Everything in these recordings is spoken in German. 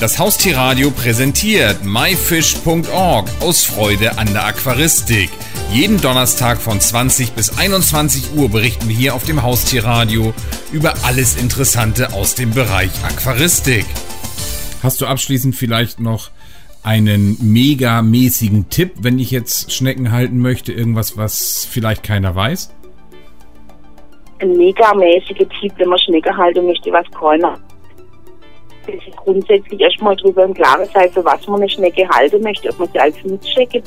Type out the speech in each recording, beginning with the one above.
Das Haustierradio präsentiert myfish.org aus Freude an der Aquaristik. Jeden Donnerstag von 20 bis 21 Uhr berichten wir hier auf dem Haustierradio über alles Interessante aus dem Bereich Aquaristik. Hast du abschließend vielleicht noch einen megamäßigen Tipp, wenn ich jetzt Schnecken halten möchte? Irgendwas, was vielleicht keiner weiß? Ein megamäßiger Tipp, wenn man Schnecken halten möchte, was keiner sich grundsätzlich erstmal darüber im Klaren sein, für was man eine Schnecke halten möchte, ob man sie als Nutzschnecke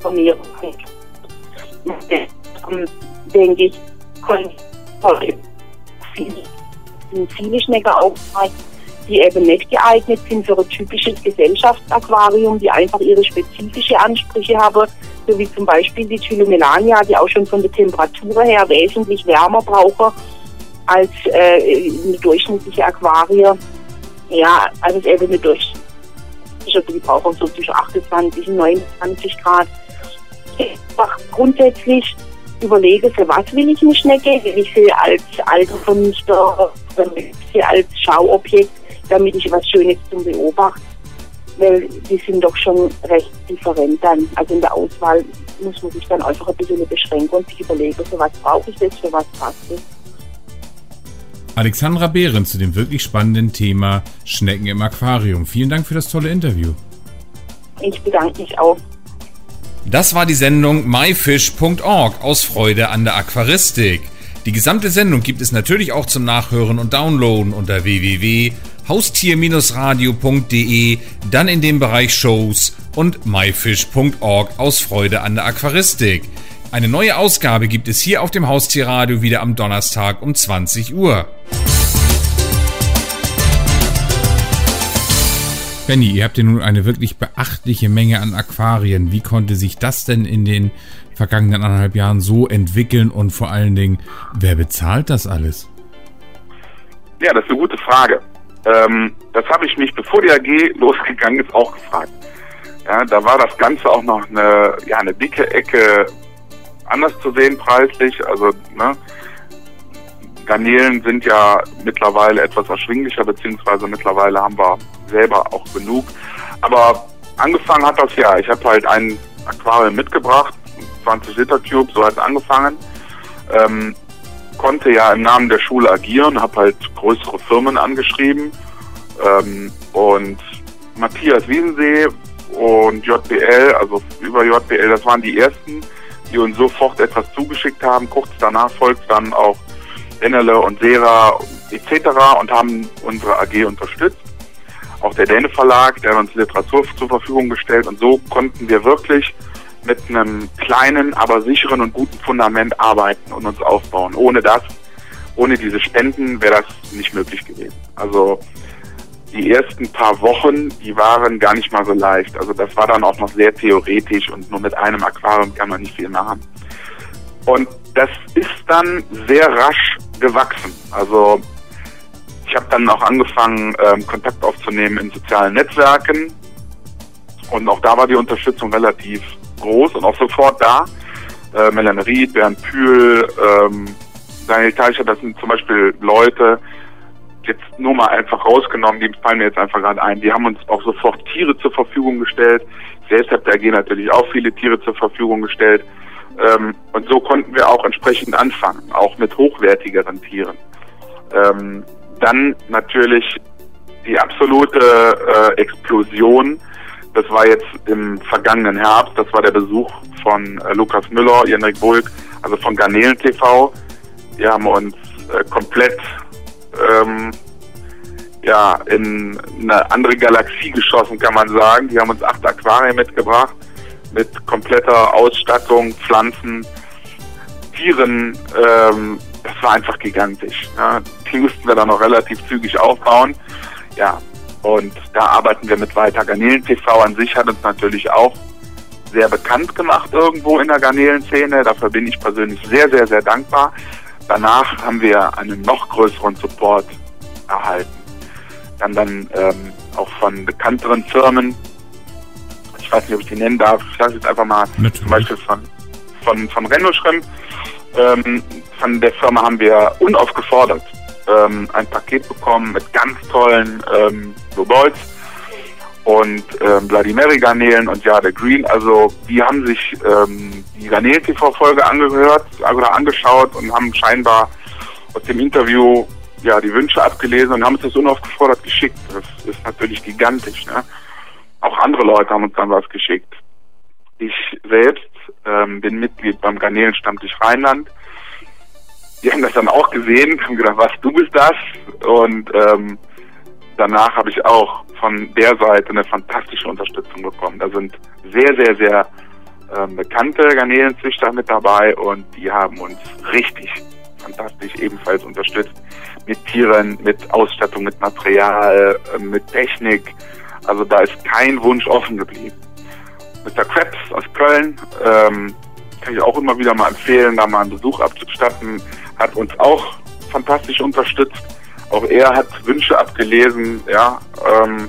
von mir denke ich, sind viele Schnecken aufgezeigt, die eben nicht geeignet sind für ein typisches Gesellschaftsaquarium, die einfach ihre spezifische Ansprüche haben, so wie zum Beispiel die Tylomelania, die auch schon von der Temperatur her wesentlich wärmer brauchen als äh, eine durchschnittliche Aquarie. Ja, also eben eine durchschnittliche, die brauchen so zwischen 28 und 29 Grad. Einfach grundsätzlich überlege, für was will ich eine Schnecke? Will ich sie als Altervernichter will ich sie als Schauobjekt, damit ich was Schönes zum Beobachten? Weil die sind doch schon recht different dann. Also in der Auswahl muss man sich dann einfach ein bisschen beschränken und sich überlegen, für was brauche ich das, für was passt das. Alexandra Behren zu dem wirklich spannenden Thema Schnecken im Aquarium. Vielen Dank für das tolle Interview. Ich bedanke mich auch. Das war die Sendung myfish.org aus Freude an der Aquaristik. Die gesamte Sendung gibt es natürlich auch zum Nachhören und Downloaden unter www.haustier-radio.de, dann in dem Bereich Shows und myfish.org aus Freude an der Aquaristik. Eine neue Ausgabe gibt es hier auf dem Haustierradio wieder am Donnerstag um 20 Uhr. Benny, ihr habt ja nun eine wirklich beachtliche Menge an Aquarien. Wie konnte sich das denn in den vergangenen anderthalb Jahren so entwickeln und vor allen Dingen, wer bezahlt das alles? Ja, das ist eine gute Frage. Ähm, das habe ich mich, bevor die AG losgegangen ist, auch gefragt. Ja, da war das Ganze auch noch eine, ja, eine dicke Ecke anders zu sehen preislich. Also ne, Garnelen sind ja mittlerweile etwas erschwinglicher, beziehungsweise mittlerweile haben wir selber auch genug. Aber angefangen hat das ja. Ich habe halt ein Aquarium mitgebracht, 20 Liter Cube, so hat es angefangen. Ähm, konnte ja im Namen der Schule agieren, habe halt größere Firmen angeschrieben ähm, und Matthias Wiesensee und JBL, also über JBL, das waren die ersten, die uns sofort etwas zugeschickt haben. Kurz danach folgt dann auch Enele und Sera etc. und haben unsere AG unterstützt. Auch der Däne Verlag, der uns Literatur zur Verfügung gestellt und so konnten wir wirklich mit einem kleinen, aber sicheren und guten Fundament arbeiten und uns aufbauen. Ohne das, ohne diese Spenden wäre das nicht möglich gewesen. Also die ersten paar Wochen, die waren gar nicht mal so leicht. Also das war dann auch noch sehr theoretisch und nur mit einem Aquarium kann man nicht viel machen. Und das ist dann sehr rasch gewachsen. Also ich habe dann auch angefangen, ähm, Kontakt aufzunehmen in sozialen Netzwerken. Und auch da war die Unterstützung relativ groß und auch sofort da. Äh, Melanie Ried, Bernd Pühl, ähm, Daniel Teicher, das sind zum Beispiel Leute, jetzt nur mal einfach rausgenommen, die fallen mir jetzt einfach gerade ein. Die haben uns auch sofort Tiere zur Verfügung gestellt. Selbst hat der AG natürlich auch viele Tiere zur Verfügung gestellt. Ähm, und so konnten wir auch entsprechend anfangen, auch mit hochwertigeren Tieren. Ähm, dann natürlich die absolute äh, Explosion. Das war jetzt im vergangenen Herbst. Das war der Besuch von äh, Lukas Müller, Jenrik Bulk, also von Garnelen TV. Die haben uns äh, komplett ähm, ja, in eine andere Galaxie geschossen, kann man sagen. Die haben uns acht Aquarien mitgebracht mit kompletter Ausstattung, Pflanzen, Tieren. Ähm, das war einfach gigantisch. Ja. Die mussten wir dann noch relativ zügig aufbauen. Ja, und da arbeiten wir mit weiter. Garnelen TV an sich hat uns natürlich auch sehr bekannt gemacht irgendwo in der Garnelenszene. Dafür bin ich persönlich sehr, sehr, sehr dankbar. Danach haben wir einen noch größeren Support erhalten. Dann dann ähm, auch von bekannteren Firmen. Ich weiß nicht, ob ich die nennen darf. Ich sage jetzt einfach mal Natürlich. zum Beispiel von, von, von Renault Shrimp. Ähm, von der Firma haben wir unaufgefordert ähm, ein Paket bekommen mit ganz tollen ähm, Balls und ähm, Vladimir Garnelen und ja, der Green. Also die haben sich ähm, die Garnelen-TV-Folge angehört oder angeschaut und haben scheinbar aus dem Interview ja die Wünsche abgelesen und haben uns das unaufgefordert geschickt. Das ist natürlich gigantisch. Ne? Auch andere Leute haben uns dann was geschickt. Ich selbst ähm, bin Mitglied beim Garnelenstammtisch Rheinland. Die haben das dann auch gesehen, haben gedacht, was, du bist das? Und ähm, danach habe ich auch von der Seite eine fantastische Unterstützung bekommen. Da sind sehr, sehr, sehr ähm, bekannte Garnelenzüchter mit dabei und die haben uns richtig fantastisch ebenfalls unterstützt mit Tieren, mit Ausstattung, mit Material, äh, mit Technik. Also da ist kein Wunsch offen geblieben. Mr. Krebs aus Köln, ähm, kann ich auch immer wieder mal empfehlen, da mal einen Besuch abzustatten, hat uns auch fantastisch unterstützt. Auch er hat Wünsche abgelesen, ja, ähm,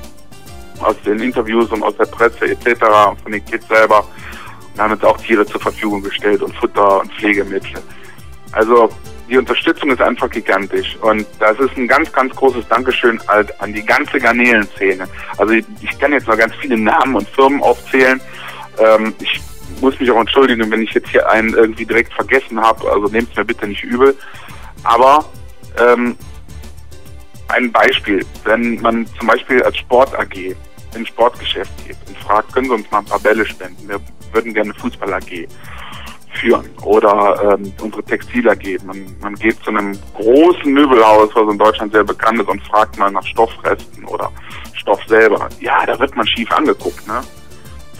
aus den Interviews und aus der Presse etc. von den Kids selber und haben uns auch Tiere zur Verfügung gestellt und Futter und Pflegemittel. Also die Unterstützung ist einfach gigantisch und das ist ein ganz, ganz großes Dankeschön halt an die ganze Garnelenszene. Also ich, ich kann jetzt noch ganz viele Namen und Firmen aufzählen. Ähm, ich muss mich auch entschuldigen, wenn ich jetzt hier einen irgendwie direkt vergessen habe. Also nehmt es mir bitte nicht übel. Aber ähm, ein Beispiel, wenn man zum Beispiel als Sport AG in Sportgeschäft geht und fragt, können Sie uns mal ein paar Bälle spenden? Wir würden gerne Fußball AG führen oder ähm, unsere Textil AG. Man, man geht zu einem großen Möbelhaus, was in Deutschland sehr bekannt ist, und fragt mal nach Stoffresten oder Stoff selber. Ja, da wird man schief angeguckt. Ne?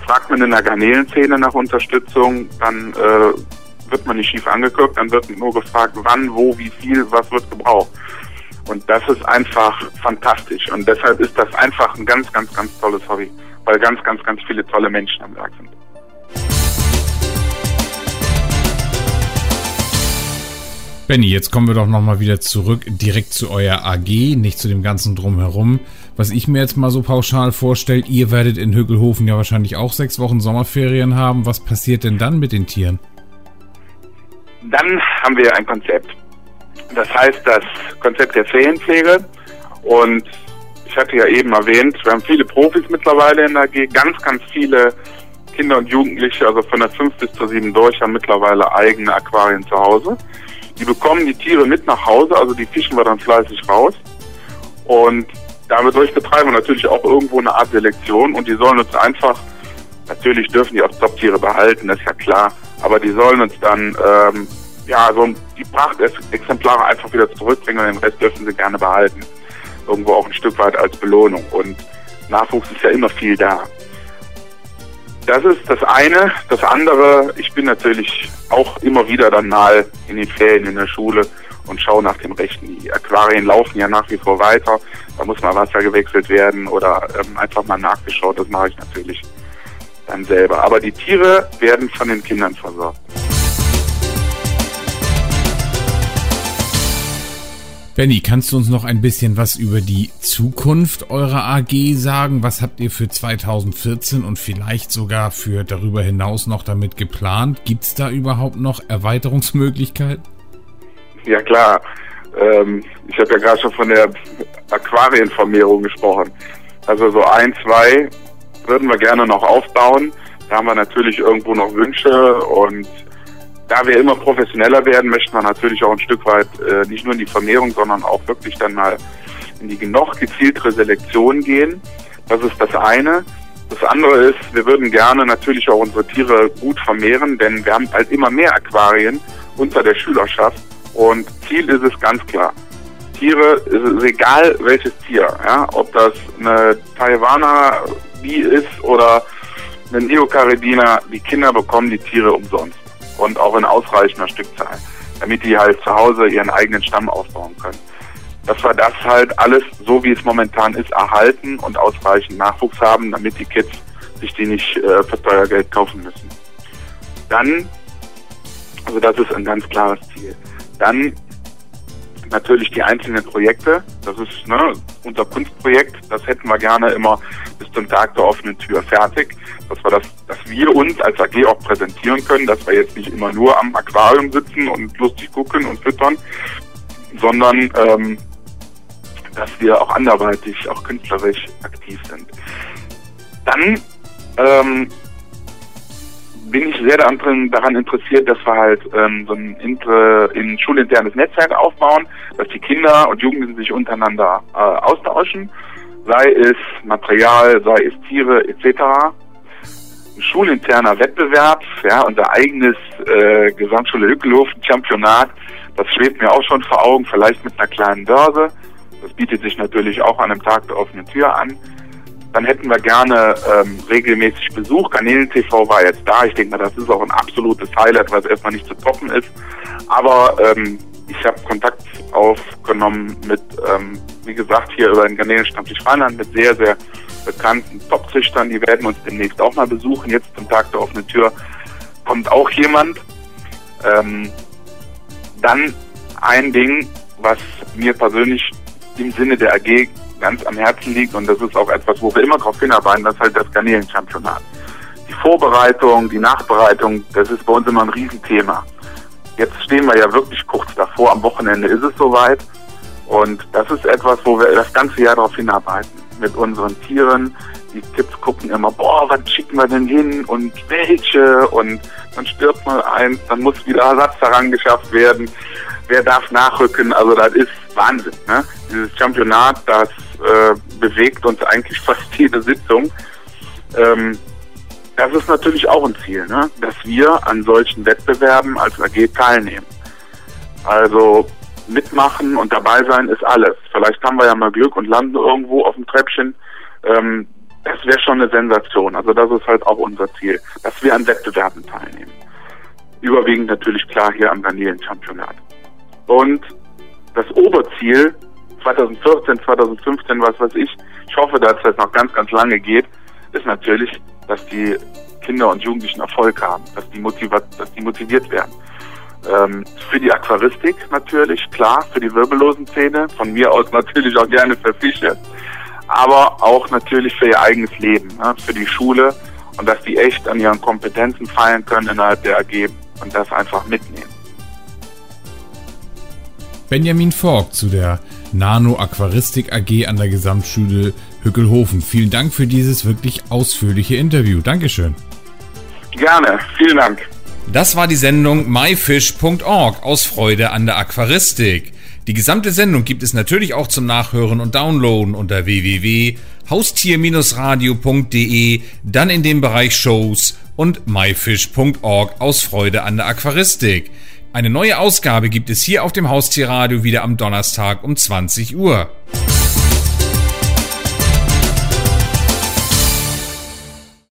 Fragt man in der Garnelenszene nach Unterstützung, dann äh, wird man nicht schief angeguckt, dann wird nur gefragt, wann, wo, wie viel, was wird gebraucht. Und das ist einfach fantastisch. Und deshalb ist das einfach ein ganz, ganz, ganz tolles Hobby, weil ganz, ganz, ganz viele tolle Menschen am Werk sind. Benny, jetzt kommen wir doch nochmal wieder zurück, direkt zu eurer AG, nicht zu dem ganzen Drumherum. Was ich mir jetzt mal so pauschal vorstelle, ihr werdet in Hückelhofen ja wahrscheinlich auch sechs Wochen Sommerferien haben. Was passiert denn dann mit den Tieren? Dann haben wir ein Konzept. Das heißt das Konzept der Ferienpflege. Und ich hatte ja eben erwähnt, wir haben viele Profis mittlerweile in der AG, ganz, ganz viele Kinder und Jugendliche, also von der 5 bis zur 7 durch, haben mittlerweile eigene Aquarien zu Hause. Die bekommen die Tiere mit nach Hause, also die fischen wir dann fleißig raus. Und damit betreiben wir natürlich auch irgendwo eine Art Selektion und die sollen uns einfach, natürlich dürfen die auch Top-Tiere behalten, das ist ja klar, aber die sollen uns dann ähm, ja so die Prachtexemplare einfach wieder zurückbringen und den Rest dürfen sie gerne behalten. Irgendwo auch ein Stück weit als Belohnung. Und Nachwuchs ist ja immer viel da. Das ist das eine. Das andere, ich bin natürlich auch immer wieder dann mal in den Ferien in der Schule und schaue nach dem Rechten. Die Aquarien laufen ja nach wie vor weiter. Da muss mal Wasser gewechselt werden oder ähm, einfach mal nachgeschaut. Das mache ich natürlich dann selber. Aber die Tiere werden von den Kindern versorgt. Benny, kannst du uns noch ein bisschen was über die Zukunft eurer AG sagen? Was habt ihr für 2014 und vielleicht sogar für darüber hinaus noch damit geplant? Gibt es da überhaupt noch Erweiterungsmöglichkeiten? Ja klar. Ähm, ich habe ja gerade schon von der Aquarienvermehrung gesprochen. Also so ein, zwei würden wir gerne noch aufbauen. Da haben wir natürlich irgendwo noch Wünsche und da wir immer professioneller werden, möchten wir natürlich auch ein Stück weit äh, nicht nur in die Vermehrung, sondern auch wirklich dann mal in die noch gezieltere Selektion gehen. Das ist das eine. Das andere ist, wir würden gerne natürlich auch unsere Tiere gut vermehren, denn wir haben halt immer mehr Aquarien unter der Schülerschaft und Ziel ist es ganz klar. Tiere, es ist egal welches Tier, ja, ob das eine Taiwaner Bi ist oder eine Neocaridina, die Kinder bekommen die Tiere umsonst und auch in ausreichender Stückzahl, damit die halt zu Hause ihren eigenen Stamm aufbauen können. Dass wir das halt alles, so wie es momentan ist, erhalten und ausreichend Nachwuchs haben, damit die Kids sich die nicht äh, für teuer Geld kaufen müssen. Dann, also das ist ein ganz klares Ziel. Dann natürlich die einzelnen Projekte. Das ist ne, unser Kunstprojekt. Das hätten wir gerne immer bis zum Tag der offenen Tür fertig, dass wir das, dass wir uns als AG auch präsentieren können, dass wir jetzt nicht immer nur am Aquarium sitzen und lustig gucken und füttern, sondern ähm, dass wir auch anderweitig, auch künstlerisch aktiv sind. Dann ähm, bin ich sehr daran, interessiert, dass wir halt ähm, so ein, inter, ein schulinternes Netzwerk aufbauen, dass die Kinder und Jugendlichen sich untereinander äh, austauschen, sei es Material, sei es Tiere etc. Ein schulinterner Wettbewerb, ja, unser eigenes äh, Gesamtschule Hückelhofen-Championat, das schwebt mir auch schon vor Augen, vielleicht mit einer kleinen Börse. Das bietet sich natürlich auch an einem Tag der offenen Tür an dann hätten wir gerne ähm, regelmäßig Besuch. Kanälen TV war jetzt da. Ich denke mal, das ist auch ein absolutes Highlight, es erstmal nicht zu toppen ist. Aber ähm, ich habe Kontakt aufgenommen mit, ähm, wie gesagt, hier über den Garnelenstammtisch Rheinland mit sehr, sehr bekannten Top-Züchtern. Die werden uns demnächst auch mal besuchen. Jetzt zum Tag der offenen Tür kommt auch jemand. Ähm, dann ein Ding, was mir persönlich im Sinne der AG ganz am Herzen liegt und das ist auch etwas, wo wir immer darauf hinarbeiten, das ist halt das Garnelenchampionat. Die Vorbereitung, die Nachbereitung, das ist bei uns immer ein Riesenthema. Jetzt stehen wir ja wirklich kurz davor, am Wochenende ist es soweit und das ist etwas, wo wir das ganze Jahr darauf hinarbeiten mit unseren Tieren. Die Kids gucken immer, boah, was schicken wir denn hin und welche und dann stirbt mal eins, dann muss wieder Ersatz daran geschafft werden. Wer darf nachrücken? Also das ist Wahnsinn. Ne? Dieses Championat, das äh, bewegt uns eigentlich fast jede Sitzung. Ähm, das ist natürlich auch ein Ziel, ne? dass wir an solchen Wettbewerben als AG teilnehmen. Also mitmachen und dabei sein ist alles. Vielleicht haben wir ja mal Glück und landen irgendwo auf dem Treppchen. Ähm, das wäre schon eine Sensation. Also das ist halt auch unser Ziel, dass wir an Wettbewerben teilnehmen. Überwiegend natürlich klar hier am Garnelen-Championat. Und das Oberziel 2014, 2015, was weiß ich, ich hoffe, dass das noch ganz, ganz lange geht, ist natürlich, dass die Kinder und Jugendlichen Erfolg haben, dass die, motiviert, dass die motiviert werden. Ähm, für die Aquaristik natürlich, klar, für die wirbellosen Zähne, von mir aus natürlich auch gerne für Fische, aber auch natürlich für ihr eigenes Leben, ne, für die Schule und dass die echt an ihren Kompetenzen feiern können innerhalb der AG und das einfach mitnehmen. Benjamin Fork zu der Nano Aquaristik AG an der Gesamtschule Hückelhofen. Vielen Dank für dieses wirklich ausführliche Interview. Dankeschön. Gerne, vielen Dank. Das war die Sendung myfish.org aus Freude an der Aquaristik. Die gesamte Sendung gibt es natürlich auch zum Nachhören und Downloaden unter www.haustier-radio.de, dann in dem Bereich Shows und myfish.org aus Freude an der Aquaristik. Eine neue Ausgabe gibt es hier auf dem Haustierradio wieder am Donnerstag um 20 Uhr.